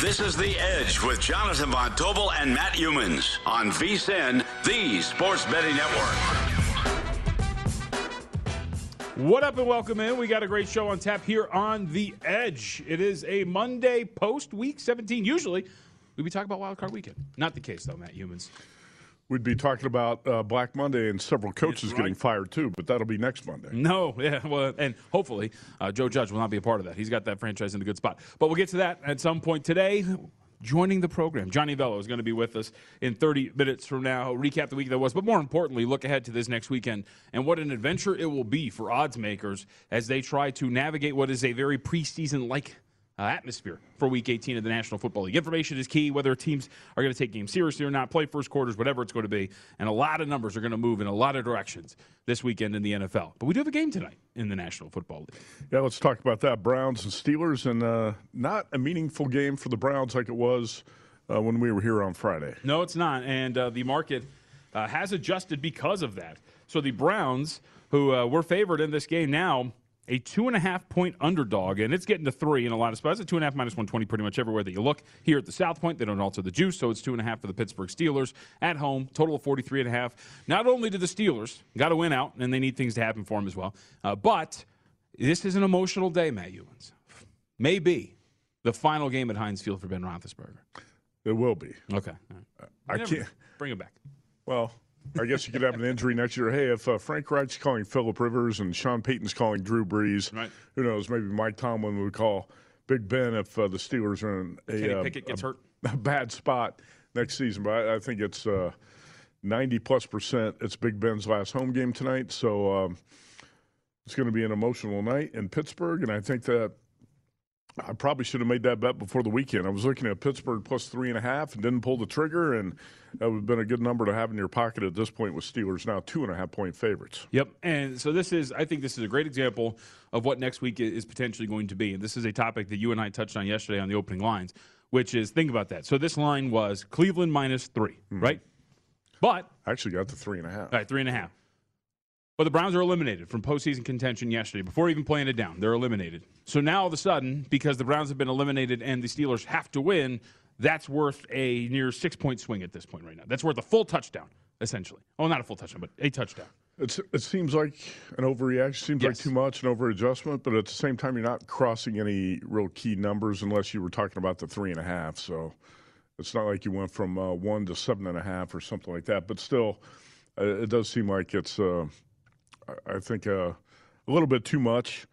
This is The Edge with Jonathan Von Tobel and Matt Youmans on VSIN, the Sports Betting Network. What up and welcome in. We got a great show on tap here on The Edge. It is a Monday post week 17. Usually, we'd be talking about Wild Card Weekend. Not the case, though, Matt Youmans. We'd be talking about uh, Black Monday and several coaches right. getting fired too, but that'll be next Monday. No, yeah, well, and hopefully uh, Joe Judge will not be a part of that. He's got that franchise in a good spot. But we'll get to that at some point today. Joining the program, Johnny Avello is going to be with us in 30 minutes from now. Recap the week that was, but more importantly, look ahead to this next weekend and what an adventure it will be for odds makers as they try to navigate what is a very preseason like uh, atmosphere for Week 18 of the National Football League. Information is key, whether teams are going to take games seriously or not, play first quarters, whatever it's going to be. And a lot of numbers are going to move in a lot of directions this weekend in the NFL. But we do have a game tonight in the National Football League. Yeah, let's talk about that. Browns and Steelers, and uh, not a meaningful game for the Browns like it was uh, when we were here on Friday. No, it's not. And uh, the market uh, has adjusted because of that. So the Browns, who uh, were favored in this game now, a two and a half point underdog, and it's getting to three in a lot of spots. It's two and a half minus 120 pretty much everywhere that you look. Here at the South Point, they don't alter the juice, so it's two and a half for the Pittsburgh Steelers at home, total of 43 and a half. Not only did the Steelers got to win out, and they need things to happen for them as well, uh, but this is an emotional day, Matt Youmans. Maybe the final game at Heinz Field for Ben Roethlisberger. It will be. Okay. I Never can't. Bring it back. Well, I guess you could have an injury next year. Hey, if uh, Frank Reich's calling Philip Rivers and Sean Payton's calling Drew Brees, Right. who knows? Maybe Mike Tomlin would call Big Ben if uh, the Steelers are in a, Kenny uh, gets a, hurt. a bad spot next season. But I, I think it's uh, 90 plus percent. It's Big Ben's last home game tonight, so um, it's going to be an emotional night in Pittsburgh. And I think that I probably should have made that bet before the weekend. I was looking at Pittsburgh plus three and a half and didn't pull the trigger, and that would have been a good number to have in your pocket at this point with Steelers now two and a half point favorites. Yep. And so this is, I think this is a great example of what next week is potentially going to be. And this is a topic that you and I touched on yesterday on the opening lines, which is think about that. So this line was Cleveland minus 3 mm-hmm. right? But, I actually got the three and a half. all right, three and a half. But the Browns are eliminated from postseason contention yesterday before even playing it down. They're eliminated. So now all of a sudden, because the Browns have been eliminated and the Steelers have to win, that's worth a near six point swing at this point right now. That's worth a full touchdown, essentially. Oh, not a full touchdown, but a touchdown. It's, it seems like an overreaction, seems like too much, an overadjustment, but at the same time, you're not crossing any real key numbers unless you were talking about the three and a half. So it's not like you went from uh, one to seven and a half or something like that. But still, uh, it does seem like it's, uh, I- think, uh, a little bit too much.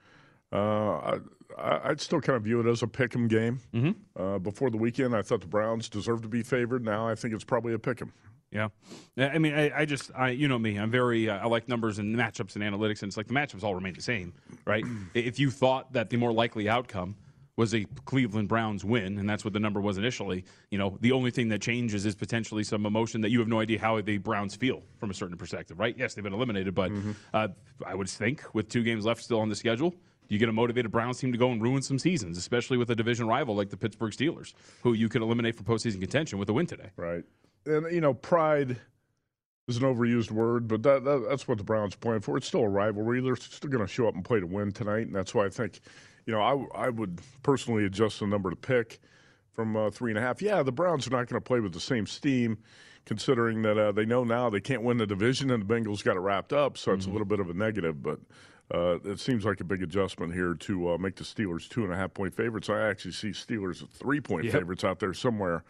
Uh, I, I'd still kind of view it as a pick 'em game. Mm-hmm. Uh, before the weekend, I thought the Browns deserved to be favored. Now I think it's probably a pick 'em. Yeah, Yeah, I mean, I, I just, I, you know me, I'm very, uh, I like numbers and matchups and analytics, and it's like the matchups all remain the same, right? if you thought that the more likely outcome was a Cleveland Browns win, and that's what the number was initially, you know, the only thing that changes is potentially some emotion that you have no idea how the Browns feel from a certain perspective, right? Yes, they've been eliminated, but uh, I would think with two games left still on the schedule. You get a motivated Browns team to go and ruin some seasons, especially with a division rival like the Pittsburgh Steelers, who you can eliminate from postseason contention with a win today. Right. And, you know, pride is an overused word, but that, that that's what the Browns are playing for. It's still a rivalry. They're still going to show up and play to win tonight. And that's why I think, you know, I, I would personally adjust the number to pick from uh, three and a half. Yeah, the Browns are not going to play with the same steam, considering that uh, they know now they can't win the division and the Bengals got it wrapped up. So it's a little bit of a negative. But Uh, it seems like a big adjustment here to uh, make the Steelers two and a half point favorites. I actually see Steelers three point Yep. favorites out there somewhere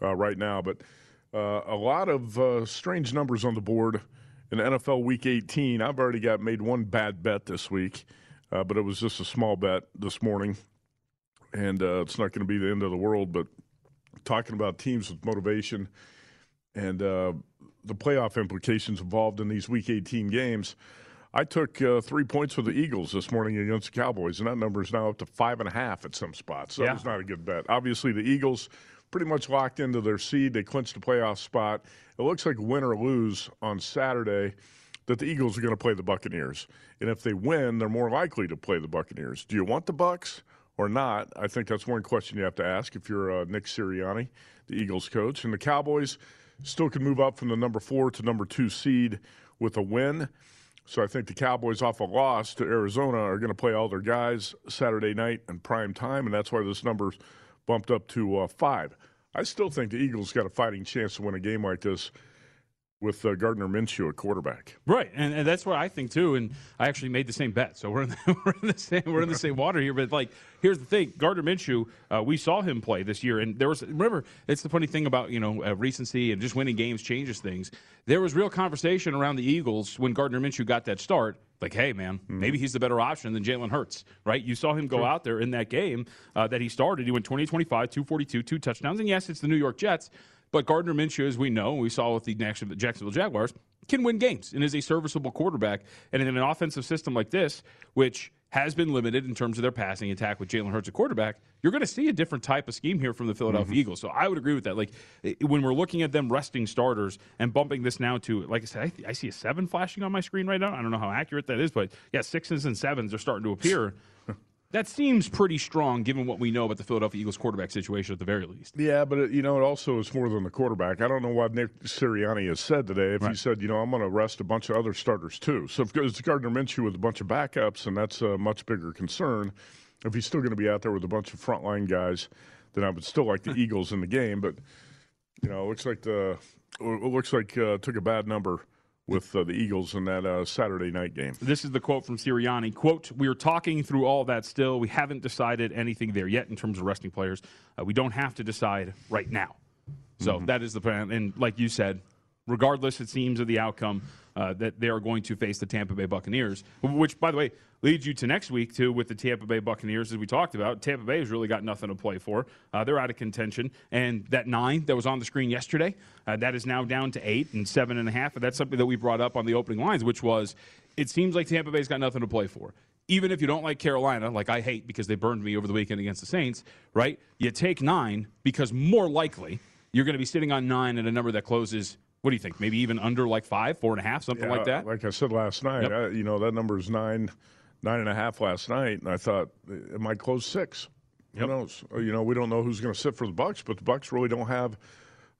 uh, right now. But uh, a lot of uh, strange numbers on the board in NFL Week 18. I've already got made one bad bet this week, uh, but it was just a small bet this morning, and uh, it's not going to be the end of the world. But talking about teams with motivation and uh, the playoff implications involved in these Week 18 games. I took uh, three points for the Eagles this morning against the Cowboys, and that number is now up to five and a half at some spots. So Yeah. that was not a good bet. Obviously, the Eagles pretty much locked into their seed. They clinched the playoff spot. It looks like win or lose on Saturday that the Eagles are going to play the Buccaneers, and if they win, they're more likely to play the Buccaneers. Do you want the Bucks or not? I think that's one question you have to ask if you're uh, Nick Sirianni, the Eagles coach, and the Cowboys still can move up from the number four to number two seed with a win. So I think the Cowboys, off a loss to Arizona, are going to play all their guys Saturday night in prime time, and that's why this number's bumped up to uh, five. I still think the Eagles got a fighting chance to win a game like this with uh, Gardner Minshew at quarterback. Right, and, and that's what I think too. And I actually made the same bet, so we're in the, we're in the same we're in the same water here. But like, here's the thing: Gardner Minshew, uh, we saw him play this year, and there was remember it's the funny thing about you know uh, recency and just winning games changes things. There was real conversation around the Eagles when Gardner Minshew got that start. Like, hey man, maybe he's the better option than Jalen Hurts, right? You saw him go out there in that game uh, that he started. He went 20 25, 242, two touchdowns, and yes, it's the New York Jets. But Gardner Minshew, as we know, we saw with the Jacksonville Jaguars, can win games and is a serviceable quarterback. And in an offensive system like this, which has been limited in terms of their passing attack with Jalen Hurts at quarterback, you're going to see a different type of scheme here from the Philadelphia mm-hmm. Eagles. So I would agree with that. Like eh, when we're looking at them resting starters and bumping this now to, like I said, I, th- I see a seven flashing on my screen right now. I don't know how accurate that is, but yeah, sixes and sevens are starting to appear. That seems pretty strong given what we know about the Philadelphia Eagles quarterback situation at the very least. Yeah, but it, you know, it also is more than the quarterback. I don't know what Nick Sirianni has said today. If he said, you know, I'm going to rest a bunch of other starters too. So if it's Gardner Minshew with a bunch of backups, and that's a much bigger concern. If he's still going to be out there with a bunch of frontline guys, then I would still like the Eagles in the game. But you know, it looks like the it looks like uh, took a bad number with uh, the Eagles in that uh, Saturday night game. This is the quote from Sirianni. Quote, we are talking through all that still. We haven't decided anything there yet in terms of resting players. Uh, we don't have to decide right now. So that is the plan. And like you said, regardless, it seems, of the outcome, uh, that they are going to face the Tampa Bay Buccaneers, which, by the way, leads you to next week, too, with the Tampa Bay Buccaneers, as we talked about. Tampa Bay has really got nothing to play for. Uh, they're out of contention. And that nine that was on the screen yesterday, uh, that is now down to eight and seven and a half. And that's something that we brought up on the opening lines, which was it seems like Tampa Bay's got nothing to play for. Even if you don't like Carolina, like I hate because they burned me over the weekend against the Saints, right? You take nine because more likely you're going to be sitting on nine at a number that closes. What do you think? Maybe even under like five, four and a half, something like that. Like I said last night, Yep. I, you know that number is nine, nine and a half last night, and I thought it might close six. Who knows? Uh, You know, we don't know who's going to sit for the Bucks, but the Bucks really don't have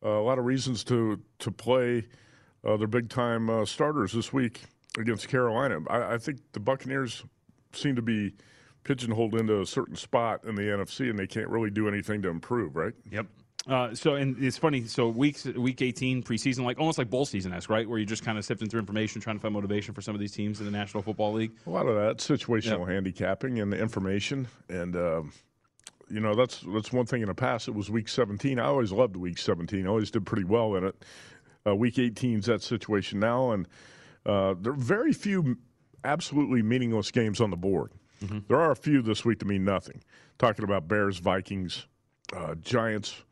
uh, a lot of reasons to to play uh, their big time uh, starters this week against Carolina. I, I think the Buccaneers seem to be pigeonholed into a certain spot in the NFC, and they can't really do anything to improve. Right? Yep. Uh, so and it's funny. So weeks week eighteen preseason, like almost like bowl season esque, right? Where you're just kind of sifting through information, trying to find motivation for some of these teams in the National Football League. A lot of that situational handicapping and the information, and um, you know that's that's one thing in the past. It was week 17. I always loved week 17. I always did pretty well in it. Uh, week 18 is that situation now, and uh, there are very few absolutely meaningless games on the board. There are a few this week that mean nothing. Talking about Bears, Vikings, uh, Giants,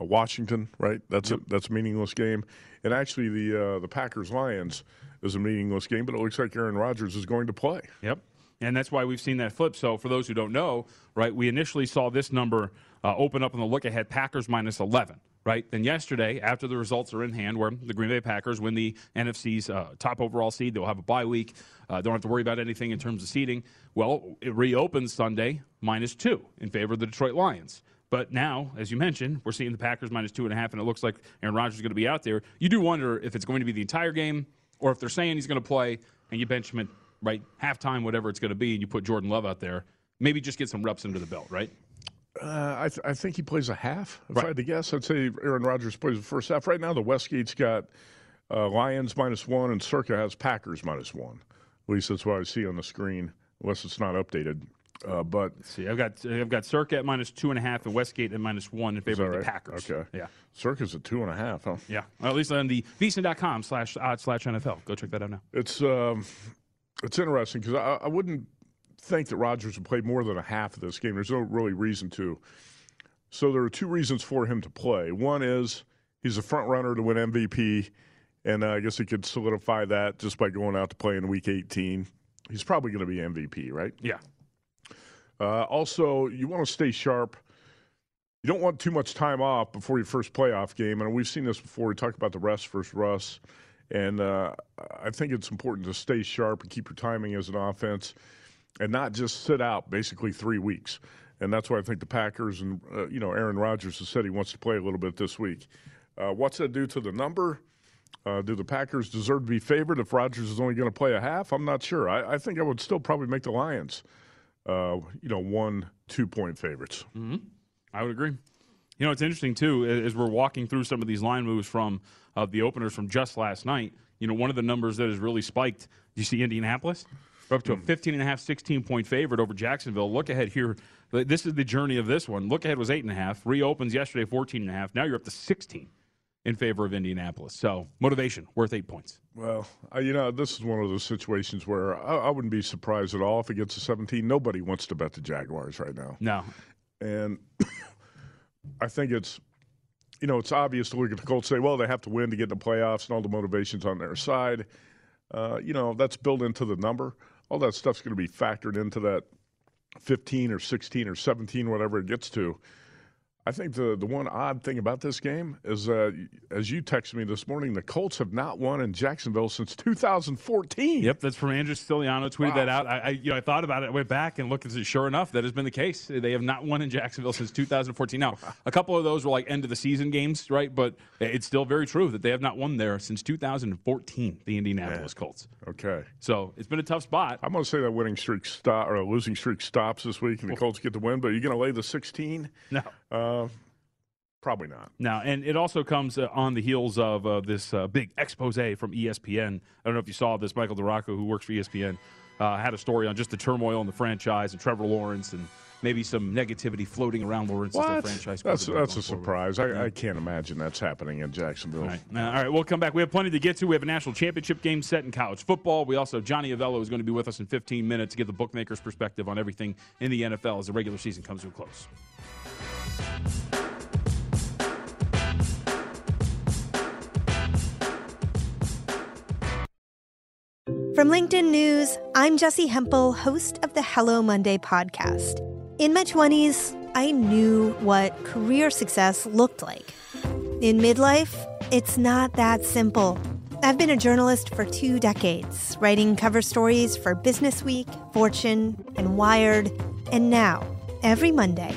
uh, Washington, right? That's a that's a meaningless game. And actually, the uh, the Packers Lions is a meaningless game, but it looks like Aaron Rodgers is going to play. Yep. And that's why we've seen that flip. So for those who don't know, right, we initially saw this number uh, open up in the look ahead Packers minus 11, right? Then yesterday, after the results are in hand, where the Green Bay Packers win the NFC's uh, top overall seed, they'll have a bye week. Uh, don't have to worry about anything in terms of seeding. Well, it reopens Sunday minus two in favor of the Detroit Lions. But now, as you mentioned, we're seeing the Packers minus two and a half, and it looks like Aaron Rodgers is going to be out there. You do wonder if it's going to be the entire game, or if they're saying he's going to play and you bench him at right halftime, whatever it's going to be, and you put Jordan Love out there. Maybe just get some reps under the belt, right? Uh, I, th- I think he plays a half. If Right. I had to guess, I'd say Aaron Rodgers plays the first half. Right now, the Westgate's got uh, Lions minus one, and Circa has Packers minus one. At least that's what I see on the screen, unless it's not updated. Uh, but Let's see, I've got I've got Circa at minus two and a half and Westgate at minus one in favor of the right? Packers. Okay. Yeah. Circa's at two and a half, huh? Yeah. Well, at least on the vsin.com slash odds slash NFL. Go check that out now. It's um, it's interesting because I, I wouldn't think that Rodgers would play more than a half of this game. There's no really reason to. So there are two reasons for him to play. One is he's a front runner to win MVP, and uh, I guess he could solidify that just by going out to play in Week 18. He's probably going to be MVP, right? Yeah. Uh, also, you want to stay sharp. You don't want too much time off before your first playoff game. And we've seen this before. We talked about the rest versus Russ. And uh, I think it's important to stay sharp and keep your timing as an offense and not just sit out basically three weeks. And that's why I think the Packers and, uh, you know, Aaron Rodgers has said he wants to play a little bit this week. Uh, what's that do to the number? Uh, do the Packers deserve to be favored if Rodgers is only going to play a half? I'm not sure. I, I think I would still probably make the Lions, uh, you know, one, two point favorites. I would agree. You know, it's interesting too as we're walking through some of these line moves from uh, the openers from just last night. You know, one of the numbers that has really spiked. Do you see Indianapolis? We're up to a 15 and a half, 16 point favorite over Jacksonville. Look ahead here. This is the journey of this one. Look ahead was eight and a half. Reopens yesterday, 14 and a half. Now you're up to 16 in favor of Indianapolis. So motivation worth eight points. Well, you know, this is one of those situations where I, I wouldn't be surprised at all if it gets to 17. Nobody wants to bet the Jaguars right now. No, And I think it's, you know, it's obvious to look at the Colts and say, well, they have to win to get in the playoffs and all the motivation's on their side. Uh, you know, that's built into the number. All that stuff's going to be factored into that 15 or 16 or 17, whatever it gets to. I think the, the one odd thing about this game is that, as you texted me this morning, the Colts have not won in Jacksonville since 2014. Yep, that's from Andrew Siciliano. Tweeted that out. I, I, you know, I thought about it. I went back and looked and said, sure enough, that has been the case. They have not won in Jacksonville since 2014. Now, a couple of those were like end of the season games, right? But it's still very true that they have not won there since 2014. The Indianapolis Colts. Okay. So it's been a tough spot. I'm going to say that winning streak stop or losing streak stops this week, and the Colts get the win. But are you going to lay the 16? No. Uh, probably not. Now, and it also comes uh, on the heels of uh, this uh, big expose from ESPN. I don't know if you saw this. Michael DiRocco, who works for ESPN, uh, had a story on just the turmoil in the franchise and Trevor Lawrence and maybe some negativity floating around Lawrence as their What? franchise. That's that's a surprise. I, I can't imagine that's happening in Jacksonville. All right. Uh, all right, we'll come back. We have plenty to get to. We have a national championship game set in college football. We also, Johnny Avello is going to be with us in 15 minutes to give the bookmaker's perspective on everything in the NFL as the regular season comes to a close. From LinkedIn News, I'm Jessi Hempel, host of the Hello Monday podcast. In my 20s, I knew what career success looked like. In midlife, it's not that simple. I've been a journalist for two decades, writing cover stories for Business Week, Fortune, and Wired. And now, every Monday,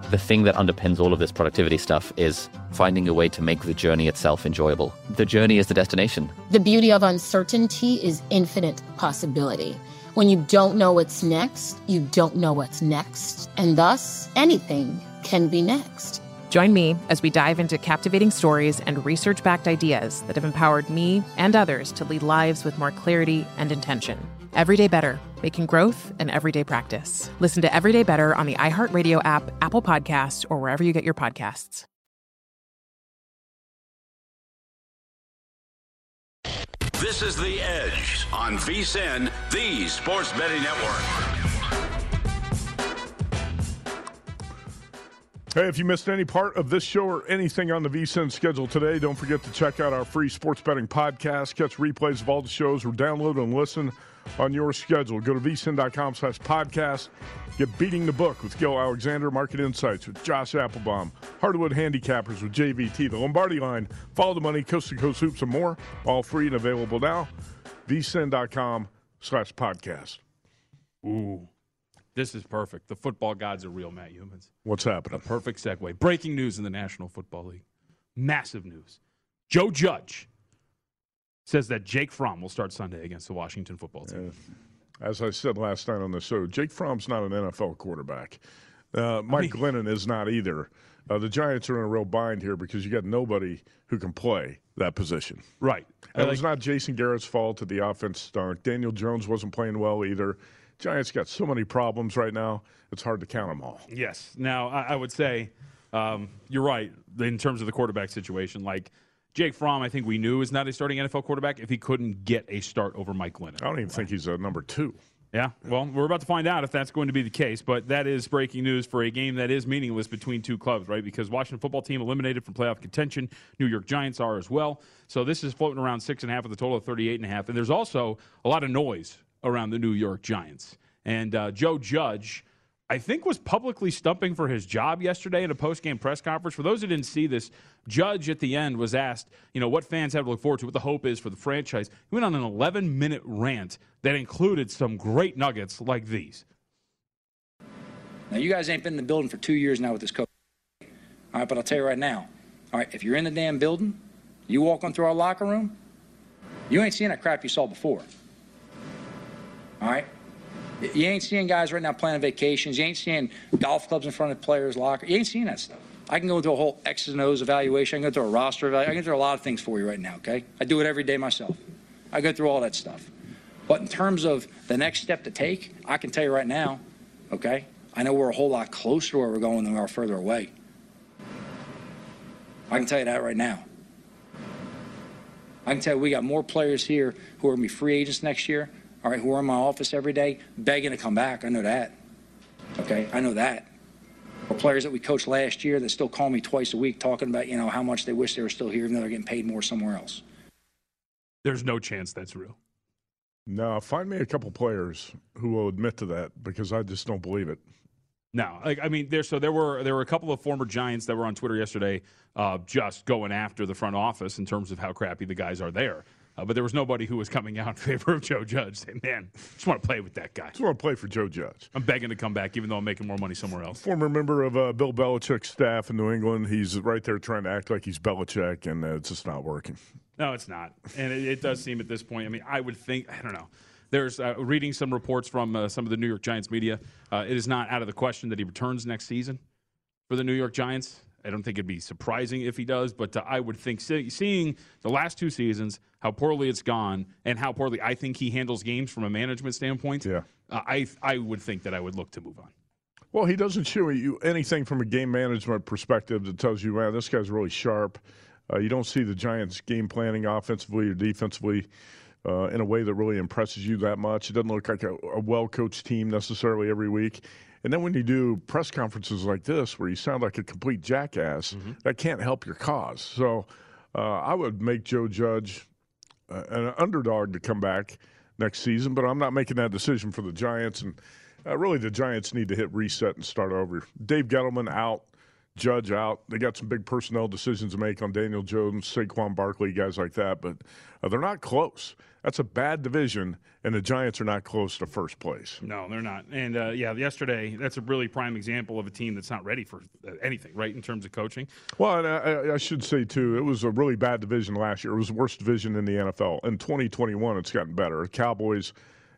The thing that underpins all of this productivity stuff is finding a way to make the journey itself enjoyable. The journey is the destination. The beauty of uncertainty is infinite possibility. When you don't know what's next, you don't know what's next, and thus anything can be next. Join me as we dive into captivating stories and research backed ideas that have empowered me and others to lead lives with more clarity and intention. Everyday Better, making growth an everyday practice. Listen to Everyday Better on the iHeartRadio app, Apple Podcasts, or wherever you get your podcasts. This is The Edge on VSIN, the sports betting network. Hey, if you missed any part of this show or anything on the VSIN schedule today, don't forget to check out our free sports betting podcast. Catch replays of all the shows or download and listen on your schedule. Go to vsin.com slash podcast. Get Beating the Book with Gill Alexander, Market Insights with Josh Appelbaum, Hardwood Handicappers with JVT, the Lombardi Line, Follow the Money, Coast to Coast Hoops, and more. All free and available now. vsin.com slash podcast. Ooh. This is perfect. The football gods are real, Matt Youmans. What's happening? A perfect segue. Breaking news in the National Football League. Massive news. Joe Judge says that Jake Fromm will start Sunday against the Washington football team. As I said last night on the show, Jake Fromm's not an NFL quarterback. Uh, Mike Glennon is not either. Uh, the Giants are in a real bind here because you got nobody who can play that position. Right. And it was not Jason Garrett's fault that the offense stunk. Daniel Jones wasn't playing well either. Giants got so many problems right now, it's hard to count them all. Yes. Now, I, I would say um, you're right in terms of the quarterback situation. Like, Jake Fromm, I think we knew is not a starting NFL quarterback if he couldn't get a start over Mike Glennon. I don't even think he's a number two. Yeah, well, we're about to find out if that's going to be the case, but that is breaking news for a game that is meaningless between two clubs, right? Because Washington football team eliminated from playoff contention. New York Giants are as well. So this is floating around six and a half with a total of 38 and a half. And there's also a lot of noise around the New York Giants. And uh, Joe Judge, I think, was publicly stumping for his job yesterday in a post-game press conference. For those who didn't see this, Judge at the end was asked, you know, what fans have to look forward to, what the hope is for the franchise. He went on an 11-minute rant that included some great nuggets like these. Now, you guys ain't been in the building for two years now with this coach. All right, but I'll tell you right now. All right, if you're in the damn building, you walk on through our locker room, you ain't seeing that crap you saw before. All right? You ain't seeing guys right now planning vacations. You ain't seeing golf clubs in front of players' locker. You ain't seeing that stuff. I can go through a whole X's and O's evaluation. I can go through a roster evaluation. I can through a lot of things for you right now, okay? I do it every day myself. I go through all that stuff. But in terms of the next step to take, I can tell you right now, okay? I know we're a whole lot closer to where we're going than we are further away. I can tell you that right now. I can tell you we got more players here who are going to be free agents next year, all right, who are in my office every day begging to come back. I know that. Okay, I know that. Or players that we coached last year that still call me twice a week talking about, you know, how much they wish they were still here even though they're getting paid more somewhere else. There's no chance that's real. No, find me a couple players who will admit to that because I just don't believe it. No, like I mean, there. So there were there were a couple of former Giants that were on Twitter yesterday, uh, just going after the front office in terms of how crappy the guys are there. Uh, but there was nobody who was coming out in favor of Joe Judge, saying, "Man, just want to play with that guy. Just want to play for Joe Judge." I'm begging to come back, even though I'm making more money somewhere else." Former member of uh, Bill Belichick's staff in New England, he's right there trying to act like he's Belichick, and uh, it's just not working. No, it's not, and it, it, does seem at this point. I mean, I would think I don't know. There's uh, reading some reports from uh, some of the New York Giants media. Uh, it is not out of the question that he returns next season for the New York Giants. I don't think it'd be surprising if he does, but uh, I would think see, seeing the last two seasons, how poorly it's gone, and how poorly I think he handles games from a management standpoint. Yeah, uh, I I would think that I would look to move on. Well, he doesn't show you anything from a game management perspective that tells you, man, this guy's really sharp. Uh, you don't see the Giants' game planning offensively or defensively uh, in a way that really impresses you that much. It doesn't look like a, a well coached team necessarily every week. And then when you do press conferences like this, where you sound like a complete jackass, mm-hmm. that can't help your cause. So uh, I would make Joe Judge uh, an underdog to come back next season, but I'm not making that decision for the Giants. And uh, really, the Giants need to hit reset and start over. Dave Gettleman out. Judge out. They got some big personnel decisions to make on Daniel Jones, Saquon Barkley, guys like that, but uh, they're not close. That's a bad division, and the Giants are not close to first place. No, they're not. And uh, yeah, yesterday, that's a really prime example of a team that's not ready for uh, anything, right, in terms of coaching. Well, and I, I should say, too, it was a really bad division last year. It was the worst division in the NFL. In 2021, it's gotten better. Cowboys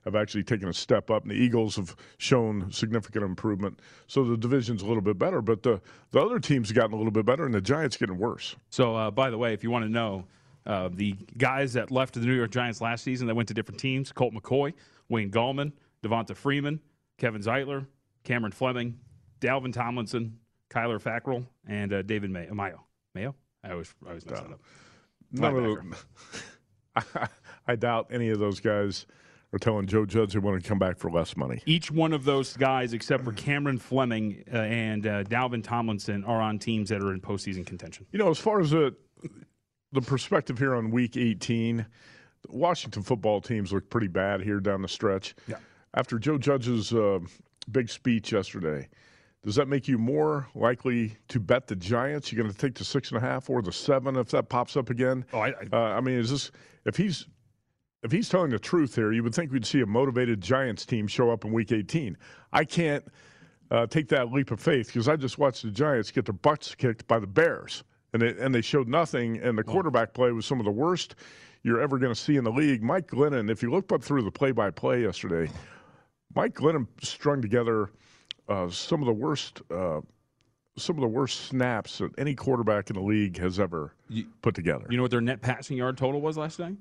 have actually taken a step up, and the Eagles have shown significant improvement. So the division's a little bit better, but the, the other teams have gotten a little bit better, and the Giants getting worse. So, uh, by the way, if you want to know, uh, the guys that left the New York Giants last season that went to different teams Colt McCoy, Wayne Gallman, Devonta Freeman, Kevin Zeitler, Cameron Fleming, Dalvin Tomlinson, Kyler Fackrell, and uh, David May- Mayo. Mayo? I always, I always mess that up. None of, I doubt any of those guys are telling Joe Judge they want to come back for less money. Each one of those guys, except for Cameron Fleming uh, and uh, Dalvin Tomlinson, are on teams that are in postseason contention. You know, as far as the the perspective here on Week 18, Washington football teams look pretty bad here down the stretch. Yeah. After Joe Judge's uh, big speech yesterday, does that make you more likely to bet the Giants? You're going to take the six and a half or the seven if that pops up again? Oh, I, I, uh, I mean, is this if he's if he's telling the truth here, you would think we'd see a motivated Giants team show up in Week 18. I can't uh, take that leap of faith because I just watched the Giants get their butts kicked by the Bears, and they, and they showed nothing. And the quarterback play was some of the worst you're ever going to see in the league. Mike Glennon, if you looked up through the play-by-play yesterday, Mike Glennon strung together uh, some of the worst. Uh, some of the worst snaps that any quarterback in the league has ever You- put together. You know what their net passing yard total was last night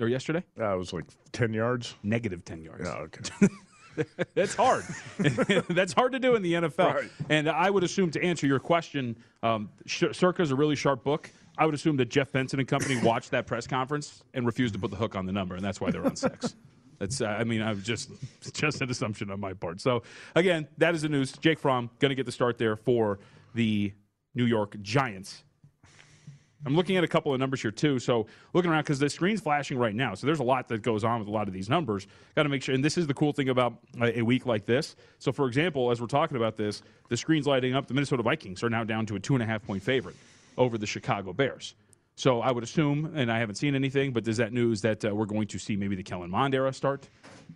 or yesterday? Uh, it was like ten yards. Negative ten yards. Yeah, okay. That's hard. That's hard to do in the NFL. Right. And I would assume to answer your question, um, Sh- Circa's a really sharp book. I would assume that Jeff Benson and company watched that press conference and refused to put the hook on the number, and that's why they're on six. That's, uh, I mean, I was just it's just an assumption on my part. So again, that is the news. Jake Fromm going to get the start there for the New York Giants. I'm looking at a couple of numbers here too. So looking around because the screen's flashing right now. So there's a lot that goes on with a lot of these numbers. Got to make sure. And this is the cool thing about a, week like this. So for example, as we're talking about this, the screen's lighting up. The Minnesota Vikings are now down to a two and a half point favorite over the Chicago Bears. So I would assume, and I haven't seen anything, but does that news that uh, we're going to see maybe the Kellen Mond era start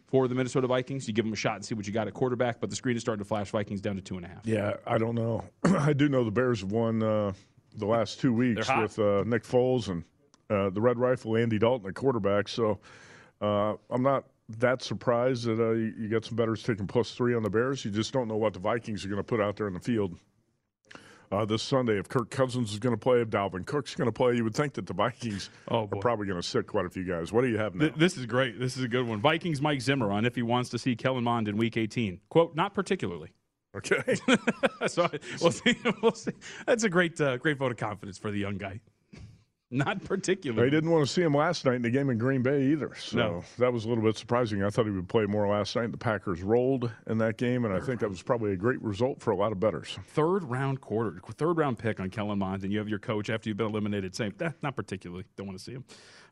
for the Minnesota Vikings? You give them a shot and see what you got at quarterback, but the screen is starting to flash Vikings down to two and a half. Yeah, I don't know. I do know the Bears have won uh, the last two weeks with uh, Nick Foles and uh, the Red Rifle, Andy Dalton, at quarterback. So uh, I'm not that surprised that uh, you, you got some betters taking plus three on the Bears. You just don't know what the Vikings are going to put out there in the field. Uh, this Sunday, if Kirk Cousins is going to play, if Dalvin Cook's going to play, you would think that the Vikings Oh, are probably going to sit quite a few guys. What do you have now? Th- This is great. This is a good one. Vikings Mike Zimmer on if he wants to see Kellen Mond in Week 18. Quote, not particularly. Okay. so we'll see. We'll see. That's a great, uh, great vote of confidence for the young guy. Not particularly. They didn't want to see him last night in the game in Green Bay either. So No. that was a little bit surprising. I thought he would play more last night. The Packers rolled in that game, and I think that was probably a great result for a lot of betters. Third round quarter, third round pick on Kellen Mond, and you have your coach after you've been eliminated. Same, eh, not particularly. Don't want to see him.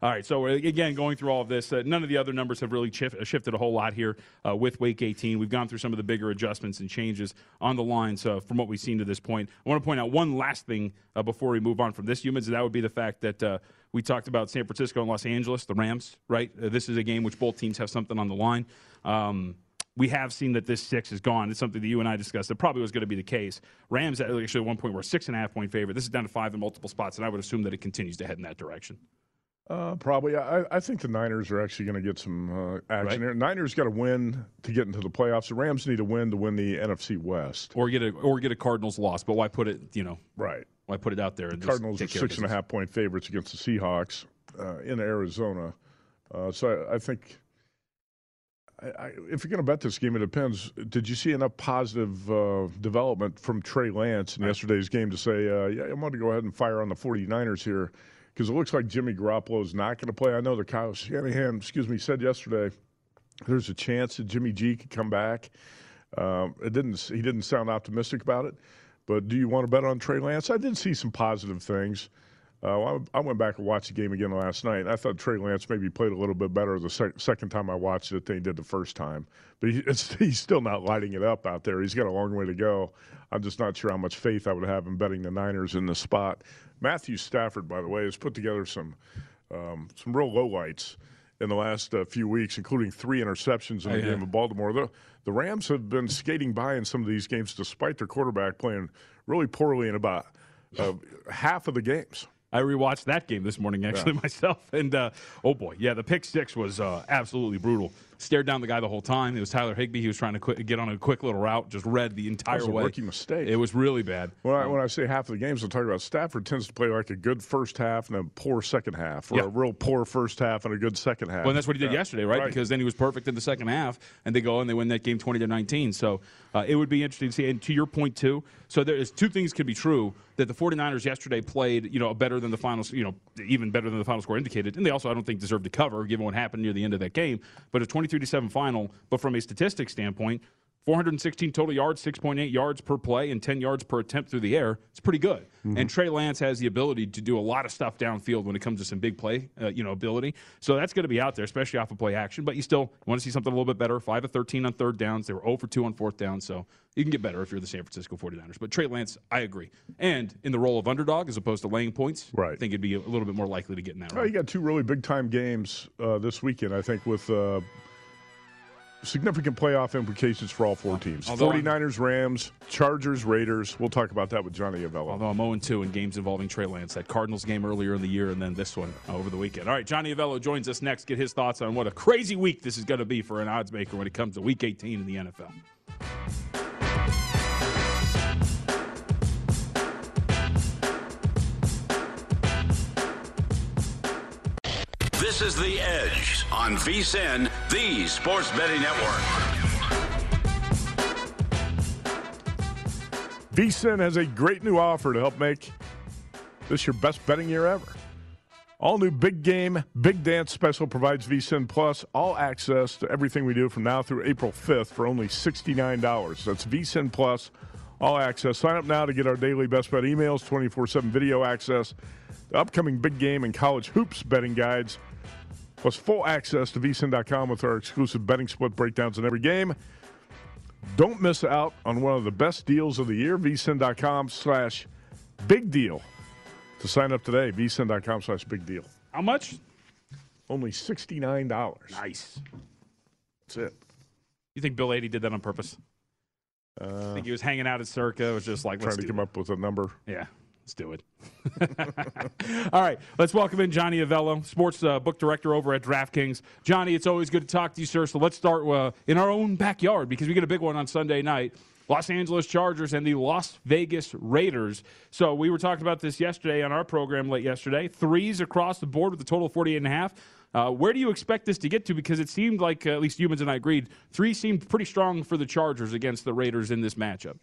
All right. So uh, again, going through all of this, uh, none of the other numbers have really chif- shifted a whole lot here uh, with Week 18. We've gone through some of the bigger adjustments and changes on the lines uh, from what we've seen to this point. I want to point out one last thing uh, before we move on from this, Youmans. and That would be the fact that uh, we talked about San Francisco and Los Angeles, the Rams. Right. Uh, this is a game which both teams have something on the line. Um, we have seen that this six is gone. It's something that you and I discussed. It probably was going to be the case. Rams actually at one point were a six and a half point favorite. This is down to five in multiple spots, and I would assume that it continues to head in that direction. Uh, probably. I, I think the Niners are actually going to get some uh, action Right. here. Niners got to win to get into the playoffs. The Rams need to win to win the NFC West. Or get a or get a Cardinals loss, but why put it? You know, Right. Why put it out there? And just Cardinals are take care of six and a half point favorites against the Seahawks uh, in Arizona. Uh, so I, I think I, I, if you're going to bet this game, it depends. Did you see enough positive uh, development from Trey Lance in yesterday's game to say, uh, yeah, I'm going to go ahead and fire on the 49ers here? Because it looks like Jimmy Garoppolo is not going to play. I know that Kyle Shanahan, excuse me, said yesterday there's a chance that Jimmy G could come back. Um, it didn't. He didn't sound optimistic about it. But do you want to bet on Trey Lance? I did see some positive things. Uh, I, I went back and watched the game again last night. I thought Trey Lance maybe played a little bit better the sec- second time I watched it than he did the first time. But he, he's still not lighting it up out there. He's got a long way to go. I'm just not sure how much faith I would have in betting the Niners in the spot. Matthew Stafford, by the way, has put together some um, some real lowlights in the last uh, few weeks, including three interceptions in Oh, the yeah. game of Baltimore. The, the Rams have been skating by in some of these games despite their quarterback playing really poorly in about uh, half of the games. I rewatched that game this morning actually myself, and uh, oh boy, yeah, the pick six was uh, absolutely brutal stared down the guy the whole time. It was Tyler Higbee. He was trying to quick, get on a quick little route, just read the entire That was a way. rookie mistake. It was really bad. When I, when I say half of the games, I'm talking about Stafford tends to play like a good first half and a poor second half, or Yeah. a real poor first half and a good second half. Well, and that's what he did Yeah. yesterday, right? Because then he was perfect in the second half, and they go and they win that game twenty to nineteen. So uh, it would be interesting to see. And to your point too, so there is two things could be true that the 49ers yesterday played, you know, better than the final, you know, even better than the final score indicated, and they also I don't think deserved to cover given what happened near the end of that game. But a twenty-three to seven final. But from a statistics standpoint. 416 total yards, 6.8 yards per play, and 10 yards per attempt through the air. It's pretty good. And Trey Lance has the ability to do a lot of stuff downfield when it comes to some big play, uh, you know, ability. So that's going to be out there, especially off of play action. But you still want to see something a little bit better. 5 of 13 on third downs. They were 0 for 2 on fourth down. So you can get better if you're the San Francisco 49ers. But Trey Lance, I agree. And in the role of underdog as opposed to laying points, right. I think it'd be a little bit more likely to get in that Well, you got two really big time games uh, this weekend, I think, with uh, significant playoff implications for all four teams Although I'm- 49ers, Rams, Chargers, Raiders. We'll talk about that with Johnny Avello. Although I'm 0 2 in games involving Trey Lance, that Cardinals game earlier in the year, and then this one over the weekend. All right, Johnny Avello joins us next. Get his thoughts on what a crazy week this is going to be for an odds maker when it comes to Week 18 in the NFL. This is The Edge on VSIN, the sports betting network. VSIN has a great new offer to help make this your best betting year ever. All new Big Game, Big Dance special provides VSIN Plus all access to everything we do from now through April 5th for only $69. That's VSIN Plus, all access. Sign up now to get our daily best bet emails, 24 7 video access, the upcoming Big Game and college hoops betting guides, plus full access to VSIN.com with our exclusive betting split breakdowns in every game. Don't miss out on one of the best deals of the year. vsin.com slash big deal. To sign up today, vsin.com slash big deal. How much? Only $69. Nice. That's it. You think Bill Adee did that on purpose? I Uh, think he was hanging out at Circa. It was just like, trying to come up with a number. Yeah, let's do it. All right, let's welcome in Johnny Avello, sports uh, book director over at DraftKings. Johnny, it's always good to talk to you, sir. So let's start uh, in our own backyard because we get a big one on Sunday night. Los Angeles Chargers and the Las Vegas Raiders. So we were talking about this yesterday on our program late yesterday. Threes across the board with a total of 48 and a half. Uh, where do you expect this to get to? Because it seemed like, uh, at least Youmans and I agreed, three seemed pretty strong for the Chargers against the Raiders in this matchup.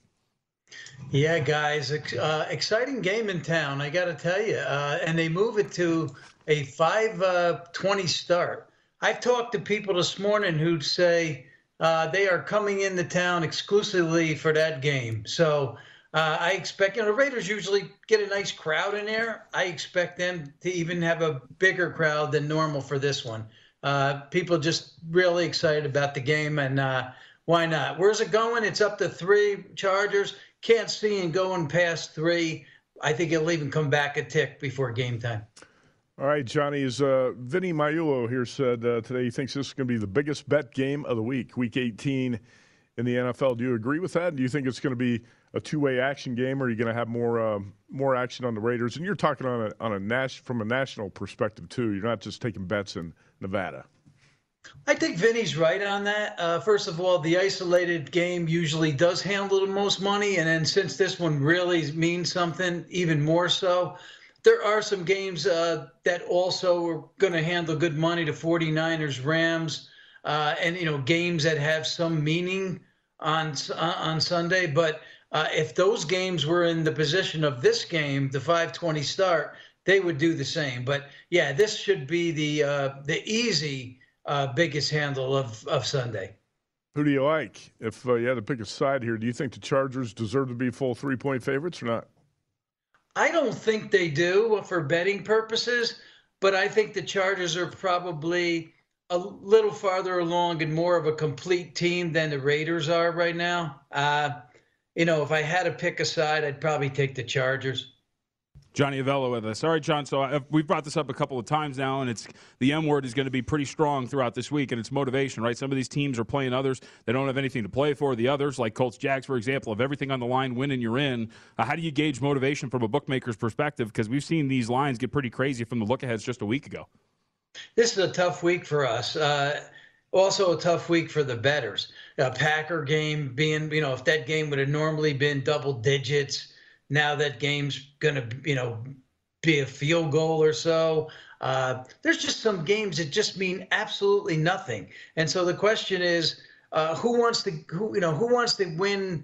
Yeah, guys, uh, exciting game in town. I got to tell you, uh, and they move it to a five uh, twenty start. I've talked to people this morning who'd say uh, they are coming into town exclusively for that game. So uh, I expect, you know, the Raiders usually get a nice crowd in there. I expect them to even have a bigger crowd than normal for this one. Uh, people just really excited about the game, and uh, why not? Where's it going? It's up to three Chargers. Can't see it going past three. I think it'll even come back a tick before game time. All right, Johnny, is uh, Vinny Magliulo here said uh, today he thinks this is going to be the biggest bet game of the week, week 18 in the NFL. Do you agree with that? Do you think it's going to be a two-way action game, or are you going to have more uh, more action on the Raiders? And you're talking on a on a nas- from a national perspective too. You're not just taking bets in Nevada. I think Vinny's right on that. Uh, first of all, the isolated game usually does handle the most money, and then since this one really means something, even more so. There are some games uh, that also are going to handle good money to 49ers, Rams, uh, and you know games that have some meaning on on Sunday. But uh, if those games were in the position of this game, the 520 start, they would do the same. But yeah, this should be the uh, the easy uh, biggest handle of, of Sunday. Who do you like? If uh, you had to pick a side here, do you think the Chargers deserve to be full three point favorites or not? I don't think they do for betting purposes, but I think the Chargers are probably a little farther along and more of a complete team than the Raiders are right now. Uh, you know, if I had to pick a side, I'd probably take the Chargers. Johnny Avello with us. All right, John. So I, we've brought this up a couple of times now, and it's the M word is going to be pretty strong throughout this week, and it's motivation, right? Some of these teams are playing others they don't have anything to play for. The others, like Colts, Jags, for example, have everything on the line, winning, you're in. Uh, how do you gauge motivation from a bookmaker's perspective? Because we've seen these lines get pretty crazy from the look aheads just a week ago. This is a tough week for us. Uh, also a tough week for the betters. A Packer game being, you know, if that game would have normally been double digits, now that game's going to, you know, be a field goal or so. Uh, there's just some games that just mean absolutely nothing. And so the question is, uh, who wants to, who you know, who wants to win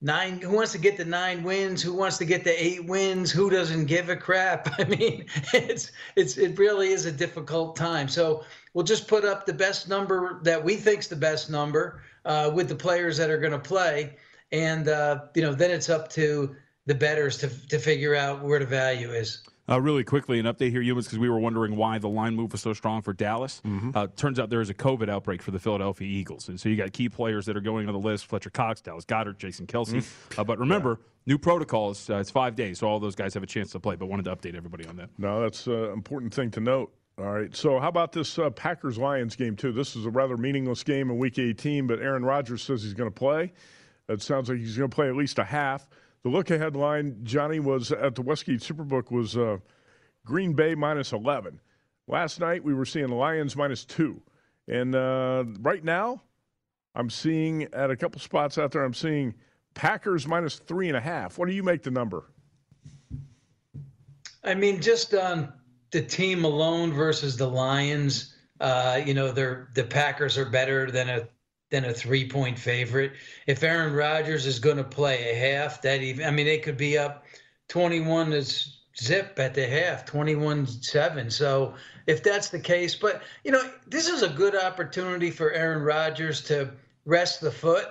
nine? Who wants to get the nine wins? Who wants to get the eight wins? Who doesn't give a crap? I mean, it's it's it really is a difficult time. So we'll just put up the best number that we think's the best number uh, with the players that are going to play, and uh, you know, then it's up to the bettors to to figure out where the value is. Uh, really quickly, an update here, Youmans, because we were wondering why the line move was so strong for Dallas. Mm-hmm. Uh, turns out there is a COVID outbreak for the Philadelphia Eagles, and so you got key players that are going on the list: Fletcher Cox, Dallas Goedert, Jason Kelce. Mm-hmm. Uh, but remember, new protocols. Uh, it's five days, so all those guys have a chance to play. But wanted to update everybody on that. No, that's an important thing to note. All right. So, how about this uh, Packers Lions game, too? This is a rather meaningless game in week 18, but Aaron Rodgers says he's going to play. It sounds like he's going to play at least a half. The look ahead line, Johnny, was at the Westgate Superbook was uh, Green Bay minus 11. Last night, we were seeing Lions minus two. And uh, right now, I'm seeing at a couple spots out there, I'm seeing Packers minus three and a half. What do you make the number? I mean, just on the team alone versus the Lions, uh, you know, they're the Packers are better than a than a three point favorite. If Aaron Rodgers is going to play a half, that even I mean, they could be up twenty one to zip at the half, 21-7. So if that's the case, but you know, this is a good opportunity for Aaron Rodgers to rest the foot.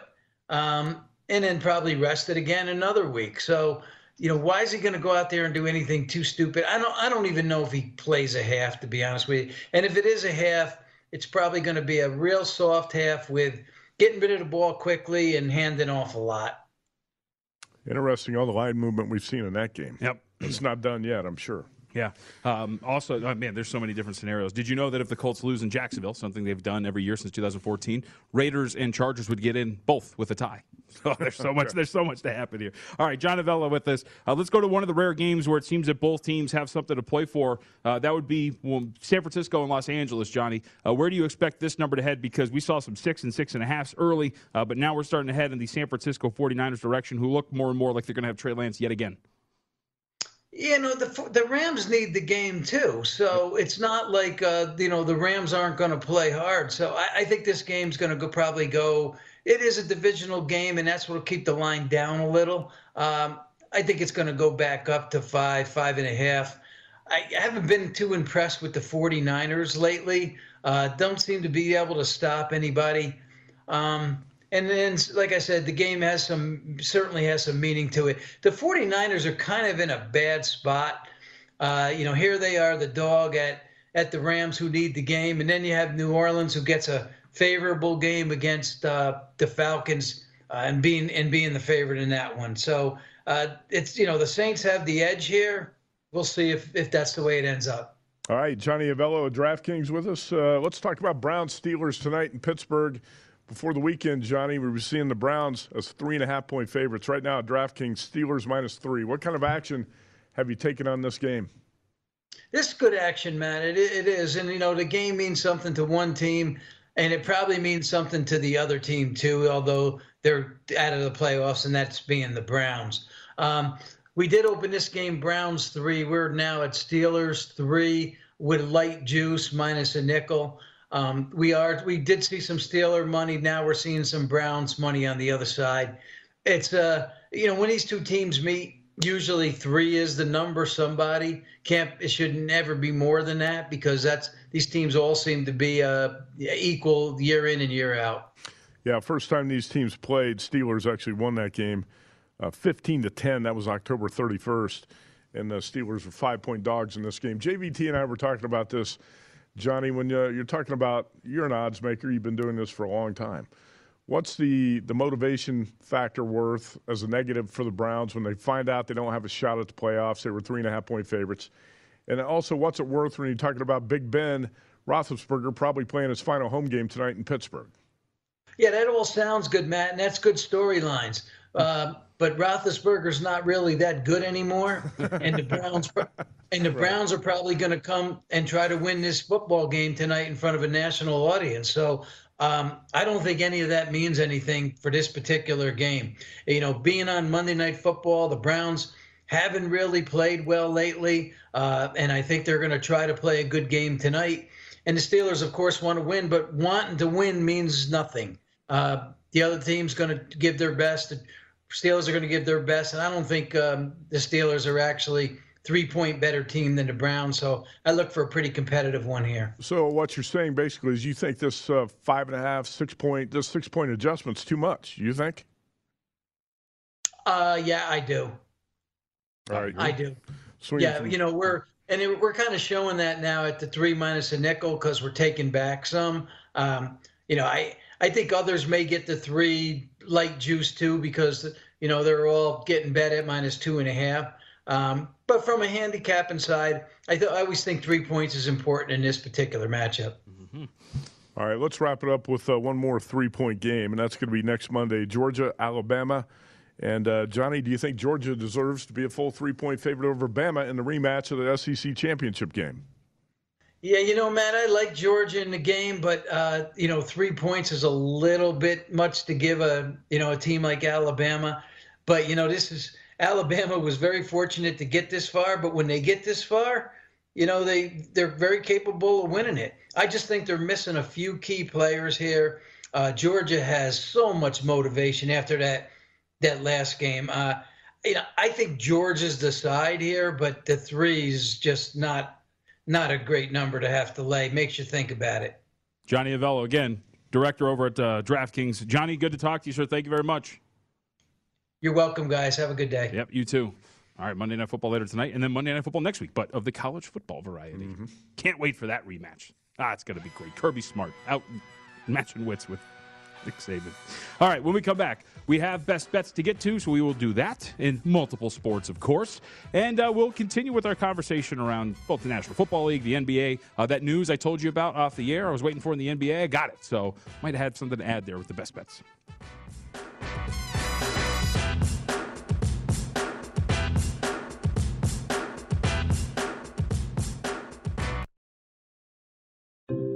Um, and then probably rest it again another week. So you know, why is he going to go out there and do anything too stupid? I don't. I don't even know if he plays a half, to be honest with you. And if it is a half, it's probably going to be a real soft half with getting rid of the ball quickly and handing off a lot. Interesting, all the line movement we've seen in that game. Yep, it's not done yet. I'm sure. Yeah. Um, also, oh, man, there's so many different scenarios. Did you know that if the Colts lose in Jacksonville, something they've done every year since 2014, Raiders and Chargers would get in both with a tie? So there's so much. There's so much to happen here. All right, John Avello with us. Uh, let's go to one of the rare games where it seems that both teams have something to play for. Uh, that would be well, San Francisco and Los Angeles. Johnny, uh, where do you expect this number to head? Because we saw some six and six and a halfs early, uh, but now we're starting to head in the San Francisco 49ers direction, who look more and more like they're going to have Trey Lance yet again. You know the the Rams need the game too, so it's not like uh, you know the Rams aren't going to play hard. So I, I think this game's going to go probably go. It is a divisional game, and that's what'll keep the line down a little. Um, I think it's going to go back up to five, five and a half. I haven't been too impressed with the 49ers lately. Uh, don't seem to be able to stop anybody. Um, and then, like I said, the game has some certainly has some meaning to it. The 49ers are kind of in a bad spot. Uh, you know, here they are, the dog at at the Rams who need the game, and then you have New Orleans who gets a favorable game against uh, the Falcons uh, and being and being the favorite in that one. So uh, it's you know the Saints have the edge here. We'll see if if that's the way it ends up. All right, Johnny Avello of DraftKings with us. Uh, let's talk about Browns Steelers tonight in Pittsburgh. Before the weekend, Johnny, we were seeing the Browns as three and a half point favorites. Right now, DraftKings Steelers minus three. What kind of action have you taken on this game? This is good action, man. It, it is. And, you know, the game means something to one team, and it probably means something to the other team, too, although they're out of the playoffs, and that's being the Browns. Um, we did open this game Browns three. We're now at Steelers three with light juice minus a nickel. Um, we are we did see some Steeler money. Now we're seeing some Browns money on the other side. It's uh you know when these two teams meet, usually three is the number. Somebody can't it should never be more than that because that's these teams all seem to be uh equal year in and year out. Yeah, first time these teams played, Steelers actually won that game, uh, fifteen to ten. That was October thirty first, and the Steelers were five point dogs in this game. JVT and I were talking about this. Johnny, when uh, you're talking about you're an odds maker, you've been doing this for a long time. What's the the motivation factor worth as a negative for the Browns when they find out they don't have a shot at the playoffs? They were three and a half point favorites, and also what's it worth when you're talking about Big Ben Roethlisberger probably playing his final home game tonight in Pittsburgh? Yeah, that all sounds good, Matt, and that's good storylines. Uh, but Roethlisberger's not really that good anymore, and the Browns and the Browns are probably going to come and try to win this football game tonight in front of a national audience. So Um, I don't think any of that means anything for this particular game. You know, being on Monday Night Football, the Browns haven't really played well lately, uh, and I think they're going to try to play a good game tonight. And the Steelers, of course, want to win, but wanting to win means nothing. Uh, the other team's going to give their best. The Steelers are going to give their best, and I don't think um, the Steelers are actually three point better team than the Browns. So I look for a pretty competitive one here. So what you're saying basically is you think this uh, five and a half, six point, this six point adjustment's too much. You think? Uh, yeah, I do. Right, I do. Yeah, you know we're and it, we're kind of showing that now at the three minus a nickel because we're taking back some. Um, you know, I I think others may get the three light juice too because you know they're all getting bet at minus two and a half. Um, but from a handicapping side, I, th- I always think three points is important in this particular matchup. All right, let's wrap it up with uh, one more three point game, and that's going to be next Monday Georgia, Alabama. And uh, Johnny, do you think Georgia deserves to be a full three point favorite over Bama in the rematch of the SEC championship game? Yeah, you know, Matt, I like Georgia in the game, but uh, you know, three points is a little bit much to give a you know a team like Alabama. But you know, this is Alabama was very fortunate to get this far, but when they get this far, you know, they they're very capable of winning it. I just think they're missing a few key players here. Uh, Georgia has so much motivation after that that last game. Uh, you know, I think Georgia's the side here, but the three's just not not a great number to have to lay. Makes you think about it. Johnny Avello, again, director over at uh, DraftKings. Johnny, good to talk to you, sir. Thank you very much. You're welcome, guys. Have a good day. Yep, you too. All right, Monday Night Football later tonight, and then Monday Night Football next week, but of the college football variety. Can't wait for that rematch. Ah, it's going to be great. Kirby Smart out matching wits with Nick Saban. All right, when we come back, we have best bets to get to, so we will do that in multiple sports, of course. And uh, we'll continue with our conversation around both the National Football League, the NBA. Uh, that news I told you about off the air, I was waiting for in the NBA. I got it. So might have had something to add there with the best bets.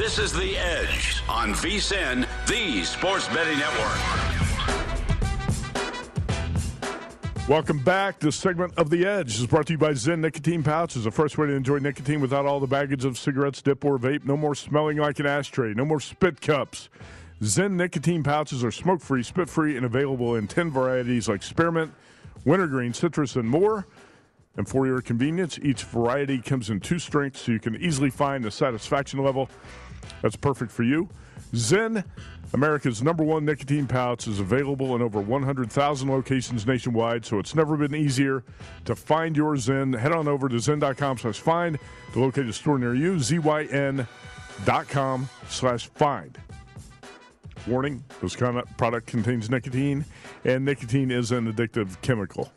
This is The Edge on VSIN, the sports betting network. Welcome back. This segment of The Edge is brought to you by Zyn Nicotine Pouches, the first way to enjoy nicotine without all the baggage of cigarettes, dip, or vape. No more smelling like an ashtray. No more spit cups. Zyn Nicotine Pouches are smoke free, spit free, and available in 10 varieties like spearmint, wintergreen, citrus, and more. And for your convenience, each variety comes in two strengths so you can easily find the satisfaction level That's perfect for you. Zyn, America's number one nicotine pouch, is available in over 100,000 locations nationwide, so it's never been easier to find your Zen. Head on over to zyn.com slash find to locate a store near you, zyn.com slash find. Warning, this product contains nicotine, and nicotine is an addictive chemical.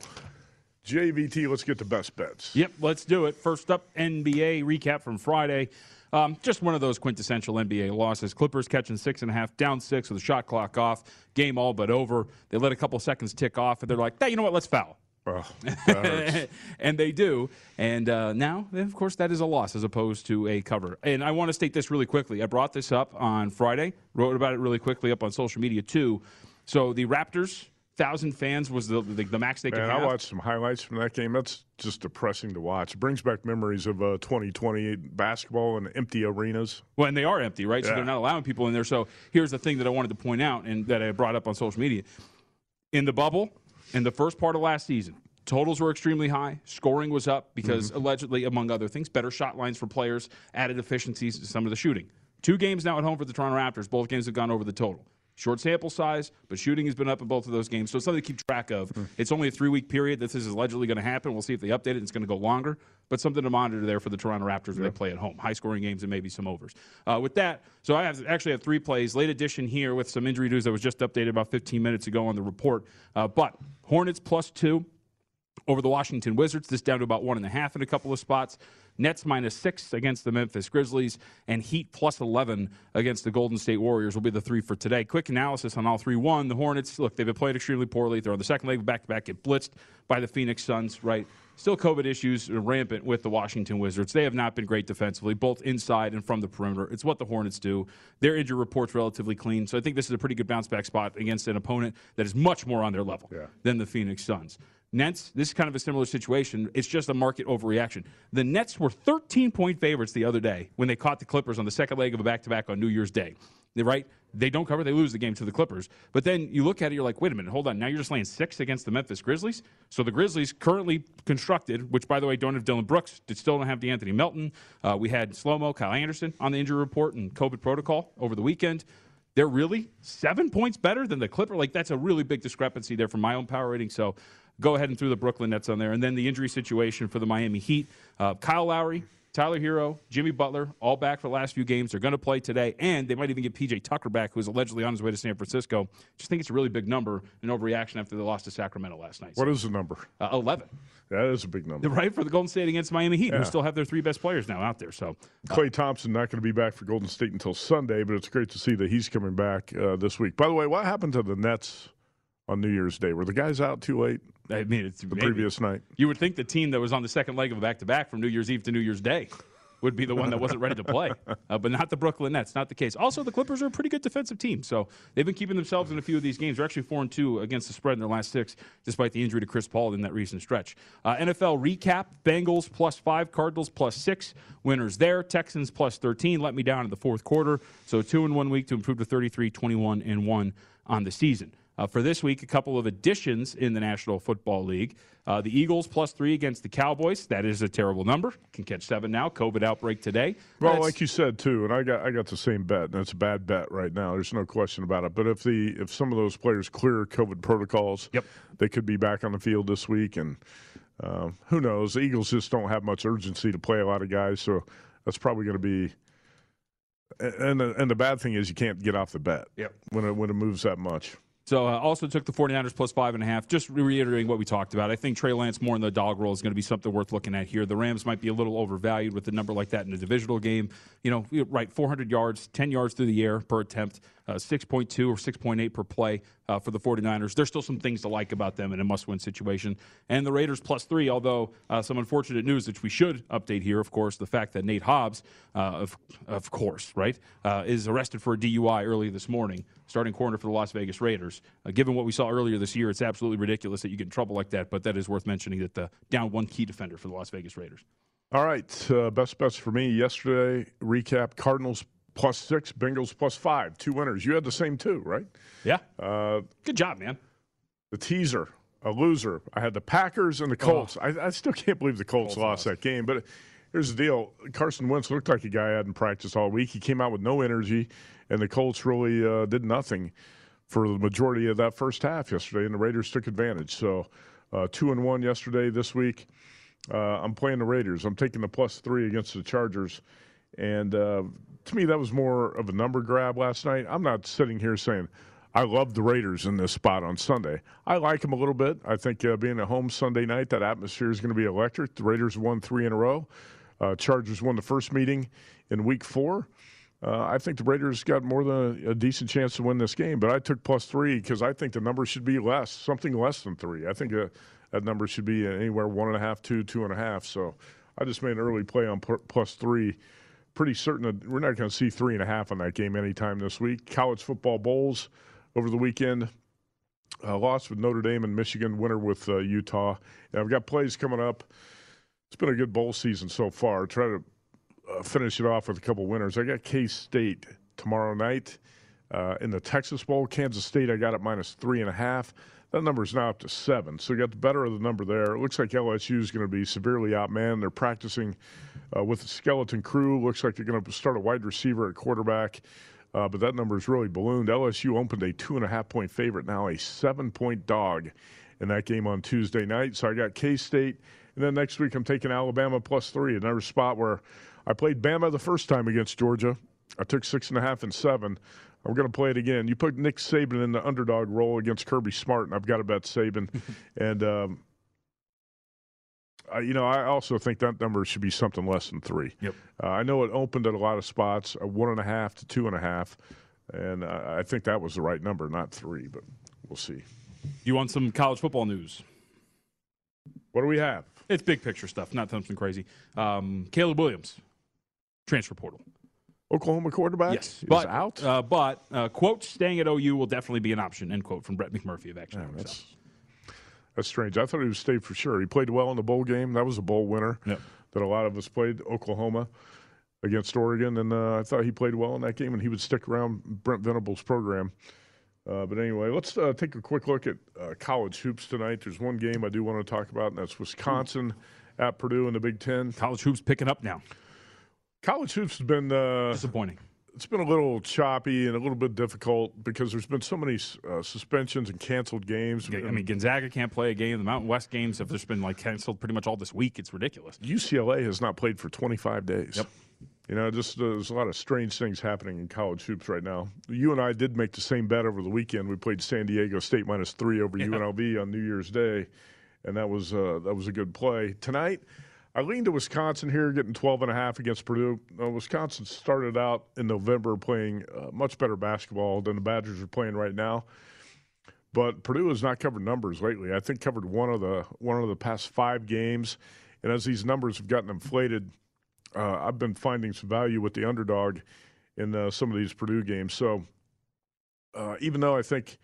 JVT, let's get to best bets. Yep, let's do it. First up, NBA recap from Friday. Um, just one of those quintessential NBA losses. Clippers catching six and a half, down six with the shot clock off, game all but over. They let a couple seconds tick off, and they're like, hey, you know what? Let's foul. Oh, and they do. And uh, now, of course, that is a loss as opposed to a cover. And I want to state this really quickly. I brought this up on Friday, wrote about it really quickly up on social media too. So the Raptors thousand fans was the, the, the max they could have. I watched some highlights from that game. That's just depressing to watch. It brings back memories of uh, 2020 basketball and empty arenas. Well, and they are empty, right? So they're not allowing people in there. So here's the thing that I wanted to point out and that I brought up on social media. In the bubble, in the first part of last season, totals were extremely high. Scoring was up because Mm-hmm. allegedly, among other things, better shot lines for players, added efficiencies to some of the shooting. Two games now at home for the Toronto Raptors. Both games have gone over the total. Short sample size, but shooting has been up in both of those games. So it's something to keep track of. Hmm. It's only a three week period. This is allegedly going to happen. We'll see if they update it. It's going to go longer, but something to monitor there for the Toronto Raptors when they play at home. High scoring games and maybe some overs. Uh, with that, so I have actually have three plays. Late edition here with some injury news that was just updated about 15 minutes ago on the report. Uh, but Hornets plus two over the Washington Wizards. This down to about one and a half in a couple of spots. Nets minus six against the Memphis Grizzlies, and Heat plus 11 against the Golden State Warriors will be the three for today. Quick analysis on all three. One, the Hornets, look, they've been playing extremely poorly. They're on the second leg back to back, get blitzed by the Phoenix Suns, right? Still COVID issues rampant with the Washington Wizards. They have not been great defensively, both inside and from the perimeter. It's what the Hornets do. Their injury report's relatively clean, so I think this is a pretty good bounce back spot against an opponent that is much more on their level than the Phoenix Suns. Nets, this is kind of a similar situation. It's just a market overreaction. The Nets were 13 point favorites the other day when they caught the Clippers on the second leg of a back to back on New Year's Day. They- Right? They don't cover, they lose the game to the Clippers. But then you look at it, you're like, wait a minute, hold on. Now you're just laying six against the Memphis Grizzlies. So the Grizzlies currently constructed, which by the way, don't have Dillon Brooks, still don't have De'Anthony Melton. Uh, we had slow mo Kyle Anderson on the injury report and COVID protocol over the weekend. They're really seven points better than the Clipper. Like that's a really big discrepancy there from my own power rating. So go ahead and throw the Brooklyn Nets on there, and then the injury situation for the Miami Heat. Uh, Kyle Lowry, Tyler Herro, Jimmy Butler, all back for the last few games. They're going to play today, and they might even get PJ Tucker back, who's allegedly on his way to San Francisco. Just think it's a really big number, an overreaction after they lost to Sacramento last night. What is the number? Uh, Eleven. That is a big number. Right for the Golden State against Miami Heat, Yeah. who still have their three best players now out there. So Klay Thompson not going to be back for Golden State until Sunday, but it's great to see that he's coming back uh, this week. By the way, what happened to the Nets on New Year's Day? Were the guys out too late? I mean, it's the maybe. previous night. You would think the team that was on the second leg of a back to back from New Year's Eve to New Year's Day would be the one that wasn't ready to play, uh, but not the Brooklyn Nets. Not the case. Also, the Clippers are a pretty good defensive team, so they've been keeping themselves in a few of these games. They're actually four and two against the spread in their last six, despite the injury to Chris Paul in that recent stretch. Uh, NFL recap: Bengals plus five, Cardinals plus six. Winners there. Texans plus thirteen. Let me down in the fourth quarter. So two in one week to improve to 33, 21 and one on the season. Uh, for this week, a couple of additions in the National Football League. Uh, the Eagles plus three against the Cowboys. That is a terrible number. Can catch seven now. COVID outbreak today. Well, like you said too, and I got I got the same bet, and it's a bad bet right now. There's no question about it. But if the if some of those players clear COVID protocols, yep. they could be back on the field this week, and um, who knows? The Eagles just don't have much urgency to play a lot of guys, so that's probably going to be. And the, and the bad thing is you can't get off the bet Yep. when it when it moves that much. So uh, also took the 49ers plus five and a half. Just reiterating what we talked about. I think Trey Lance more in the dog role is going to be something worth looking at here. The Rams might be a little overvalued with a number like that in a divisional game. You know, right, 400 yards, 10 yards through the air per attempt, uh, 6.2 or 6.8 per play uh, for the 49ers. There's still some things to like about them in a must-win situation. And the Raiders plus three, although uh, some unfortunate news, which we should update here, of course, the fact that Nate Hobbs, uh, of, of course, right, uh, is arrested for a DUI early this morning, starting corner for the Las Vegas Raiders. Uh, given what we saw earlier this year, it's absolutely ridiculous that you get in trouble like that, but that is worth mentioning that the down one key defender for the Las Vegas Raiders. All right, uh, best bets for me yesterday. Recap: Cardinals plus six, Bengals plus five. Two winners. You had the same two, right? Yeah. Uh, Good job, man. The teaser, a loser. I had the Packers and the Colts. I, I still can't believe the Colts, lost that game, but Here's the deal: Carson Wentz looked like a guy hadn't practiced all week. He came out with no energy, and the Colts really uh, did nothing for the majority of that first half yesterday, and the Raiders took advantage. So, uh, two and one yesterday. This week, uh, I'm playing the Raiders. I'm taking the plus three against the Chargers, and uh, to me, that was more of a number grab last night. I'm not sitting here saying. I love the Raiders in this spot on Sunday. I like them a little bit. I think uh, being a home Sunday night, that atmosphere is going to be electric. The Raiders won three in a row. Uh, Chargers won the first meeting in week four. Uh, I think the Raiders got more than a, a, decent chance to win this game, but I took plus three because I think the number should be less, something less than three. I think uh, that number should be anywhere one and a half, two, two and a half. So I just made an early play on plus three. Pretty certain that we're not going to see three and a half on that game anytime this week. College football bowls over the weekend. Uh, lost with Notre Dame and Michigan, winner with uh, Utah. And I've got plays coming up it's been a good bowl season so far. Try to uh, finish it off with a couple winners. I got K State tomorrow night uh, in the Texas Bowl. Kansas State, I got it minus three and a half. That number is now up to seven. So you got the better of the number there. It looks like LSU is going to be severely outmanned. They're practicing uh, with a skeleton crew. Looks like they're going to start a wide receiver at quarterback. Uh, but that number is really ballooned. LSU opened a two and a half point favorite, now a seven point dog in that game on Tuesday night. So I got K State and then next week, I'm taking Alabama plus three, another spot where I played Bama the first time against Georgia. I took six and a half and seven. I'm going to play it again. You put Nick Saban in the underdog role against Kirby Smart, and I've got to bet Saban. and, um, you know, I also think that number should be something less than three. Yep. Uh, I know it opened at a lot of spots, a one and a half to two and a half, and I, I think that was the right number, not three. But we'll see. You want some college football news? What do we have? It's big picture stuff, not something crazy. Um, Caleb Williams, transfer portal. Oklahoma quarterback yes, but out. Uh, but uh, quote staying at OU will definitely be an option. End quote from Brett McMurphy of Action. Yeah, that's, strange. I thought he would stay for sure. He played well in the bowl game. That was a bowl winner yep. that a lot of us played. Oklahoma against Oregon, and uh, I thought he played well in that game, and he would stick around Brent Venables' program. Uh, but anyway, let's uh, take a quick look at uh, college hoops tonight. There's one game I do want to talk about, and that's Wisconsin at Purdue in the Big Ten. College hoops picking up now. College hoops has been uh, disappointing. It's been a little choppy and a little bit difficult because there's been so many uh, suspensions and canceled games. I mean, Gonzaga can't play a game. The Mountain West games have just been like canceled pretty much all this week. It's ridiculous. UCLA has not played for 25 days. Yep. You know, just uh, there's a lot of strange things happening in college hoops right now. You and I did make the same bet over the weekend. We played San Diego State minus three over yeah. UNLV on New Year's Day, and that was uh, that was a good play. Tonight, I leaned to Wisconsin here, getting 12 and a half against Purdue. Uh, Wisconsin started out in November playing uh, much better basketball than the Badgers are playing right now. But Purdue has not covered numbers lately. I think covered one of the one of the past five games, and as these numbers have gotten inflated uh, I've been finding some value with the underdog in uh, some of these Purdue games. So uh, even though I think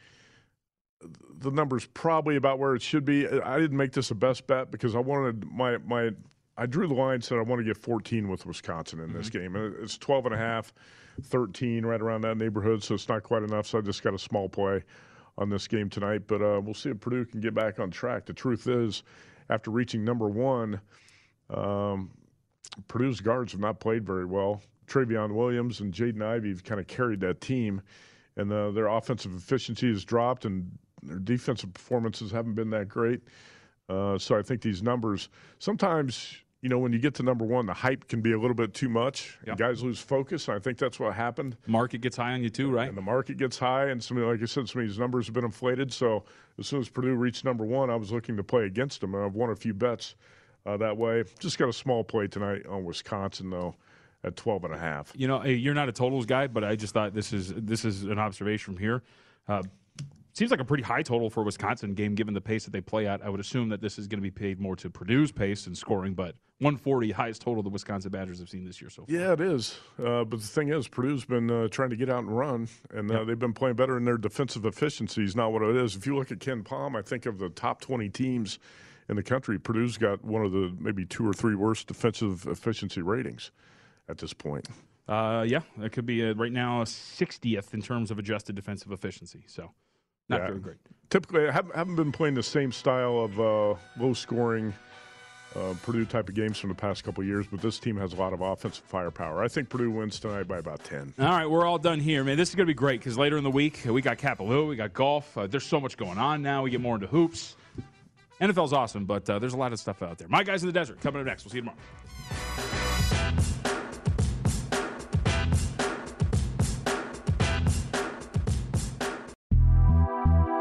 the number's probably about where it should be, I didn't make this a best bet because I wanted my my I drew the line said I want to get 14 with Wisconsin in mm-hmm. this game. And it's 12 and a half, 13 right around that neighborhood, so it's not quite enough. So I just got a small play on this game tonight, but uh, we'll see if Purdue can get back on track. The truth is, after reaching number one, um, Purdue's guards have not played very well. Trevion Williams and Jaden Ivey have kind of carried that team, and uh, their offensive efficiency has dropped, and their defensive performances haven't been that great. Uh, so I think these numbers sometimes, you know, when you get to number one, the hype can be a little bit too much. Yep. guys lose focus, and I think that's what happened. Market gets high on you too, right? And the market gets high, and some, like I said, some of these numbers have been inflated. So as soon as Purdue reached number one, I was looking to play against them, and I've won a few bets uh, that way. Just got a small play tonight on Wisconsin though at 12 and a half. You know, you're not a totals guy, but I just thought this is this is an observation from here. Uh, seems like a pretty high total for a Wisconsin game given the pace that they play at. I would assume that this is going to be paid more to Purdue's pace and scoring, but 140 highest total the Wisconsin Badgers have seen this year so far. Yeah, it is. Uh, but the thing is, Purdue's been uh, trying to get out and run, and uh, yep. they've been playing better in their defensive efficiency. Is not what it is. If you look at KenPom, I think of the top 20 teams in the country. Purdue's got one of the maybe two or three worst defensive efficiency ratings at this point. Uh, yeah, that could be a, right now a 60th in terms of adjusted defensive efficiency. So not yeah. very great. Typically, I haven't, haven't, been playing the same style of uh, low scoring uh, Purdue type of games from the past couple years, but this team has a lot of offensive firepower. I think Purdue wins tonight by about 10. All right, we're all done here, man. This is going to be great because later in the week, we got Kapalua, we got golf. Uh, there's so much going on now. We get more into hoops. NFL's awesome, but uh, there's a lot of stuff out there. My guys in the desert coming up next. We'll see you tomorrow.